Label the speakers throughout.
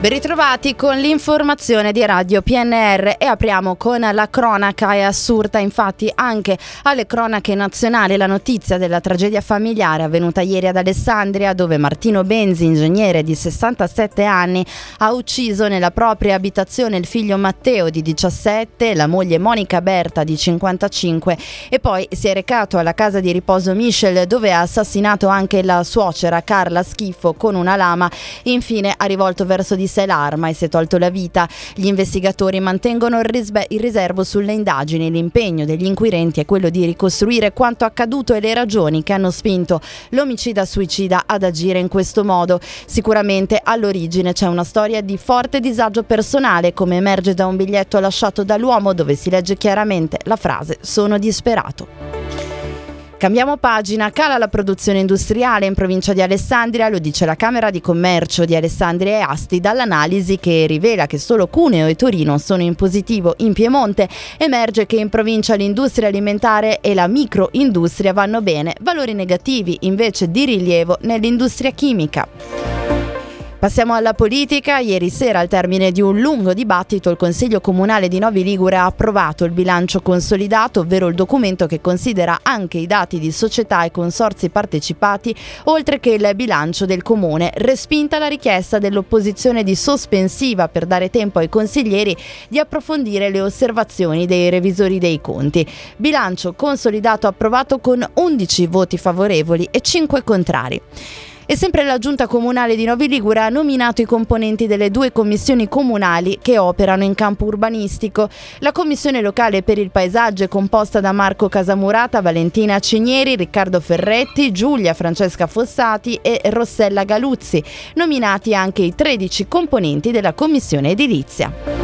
Speaker 1: Ben ritrovati con l'informazione di Radio PNR e apriamo con la cronaca. È assurda infatti anche alle cronache nazionali la notizia della tragedia familiare avvenuta ieri ad Alessandria dove Martino Benzi, ingegnere di 67 anni, ha ucciso nella propria abitazione il figlio Matteo di 17, la moglie Monica Berta di 55 e poi si è recato alla casa di riposo Michel dove ha assassinato anche la suocera Carla Schifo con una lama. Infine ha rivolto verso di sé l'arma e si è tolto la vita. Gli investigatori mantengono il, risbe- il riservo sulle indagini. L'impegno degli inquirenti è quello di ricostruire quanto accaduto e le ragioni che hanno spinto l'omicida suicida ad agire in questo modo. Sicuramente all'origine c'è una storia di forte disagio personale, come emerge da un biglietto lasciato dall'uomo dove si legge chiaramente la frase sono disperato. Cambiamo pagina, cala la produzione industriale in provincia di Alessandria, lo dice la Camera di Commercio di Alessandria e Asti dall'analisi che rivela che solo Cuneo e Torino sono in positivo. In Piemonte, emerge che in provincia l'industria alimentare e la microindustria vanno bene, valori negativi invece di rilievo nell'industria chimica. Passiamo alla politica. Ieri sera, al termine di un lungo dibattito, il Consiglio Comunale di Novi Ligure ha approvato il bilancio consolidato, ovvero il documento che considera anche i dati di società e consorzi partecipati, oltre che il bilancio del Comune, respinta la richiesta dell'opposizione di sospensiva per dare tempo ai consiglieri di approfondire le osservazioni dei revisori dei conti. Bilancio consolidato approvato con 11 voti favorevoli e 5 contrari. E sempre la Giunta Comunale di Novi Ligure ha nominato i componenti delle due commissioni comunali che operano in campo urbanistico. La Commissione locale per il paesaggio è composta da Marco Casamurata, Valentina Cinieri, Riccardo Ferretti, Giulia Francesca Fossati e Rossella Galuzzi, nominati anche i 13 componenti della Commissione edilizia.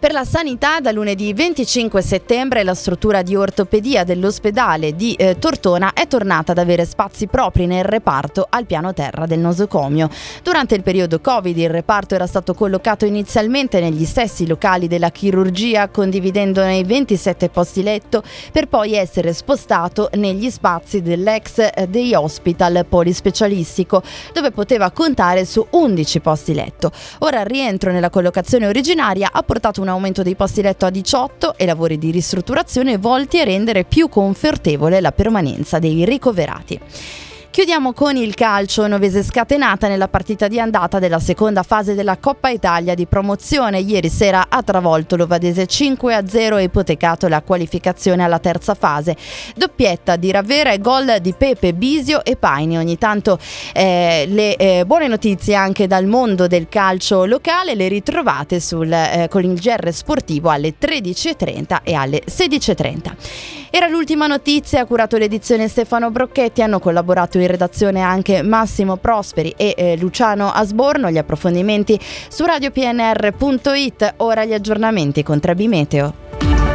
Speaker 1: Per la sanità da lunedì 25 settembre la struttura di ortopedia dell'ospedale di eh, Tortona è tornata ad avere spazi propri nel reparto al piano terra del nosocomio. Durante il periodo Covid il reparto era stato collocato inizialmente negli stessi locali della chirurgia condividendone i 27 posti letto per poi essere spostato negli spazi dell'ex eh, Day Hospital polispecialistico dove poteva contare su 11 posti letto. Ora il rientro nella collocazione originaria ha portato una aumento dei posti letto a 18 e lavori di ristrutturazione volti a rendere più confortevole la permanenza dei ricoverati. Chiudiamo con il calcio, Novese scatenata nella partita di andata della seconda fase della Coppa Italia di promozione. Ieri sera ha travolto l'Ovadese 5-0 e ipotecato la qualificazione alla terza fase. Doppietta di Ravera e gol di Pepe, Bisio e Paini. Ogni tanto eh, le eh, buone notizie anche dal mondo del calcio locale le ritrovate sul, eh, con il GR sportivo alle 13.30 e alle 16.30. Era l'ultima notizia, ha curato l'edizione Stefano Brocchetti, hanno collaborato in redazione anche Massimo Prosperi e eh, Luciano Asborno. Gli approfondimenti su radiopnr.it, ora gli aggiornamenti con Trebi Meteo.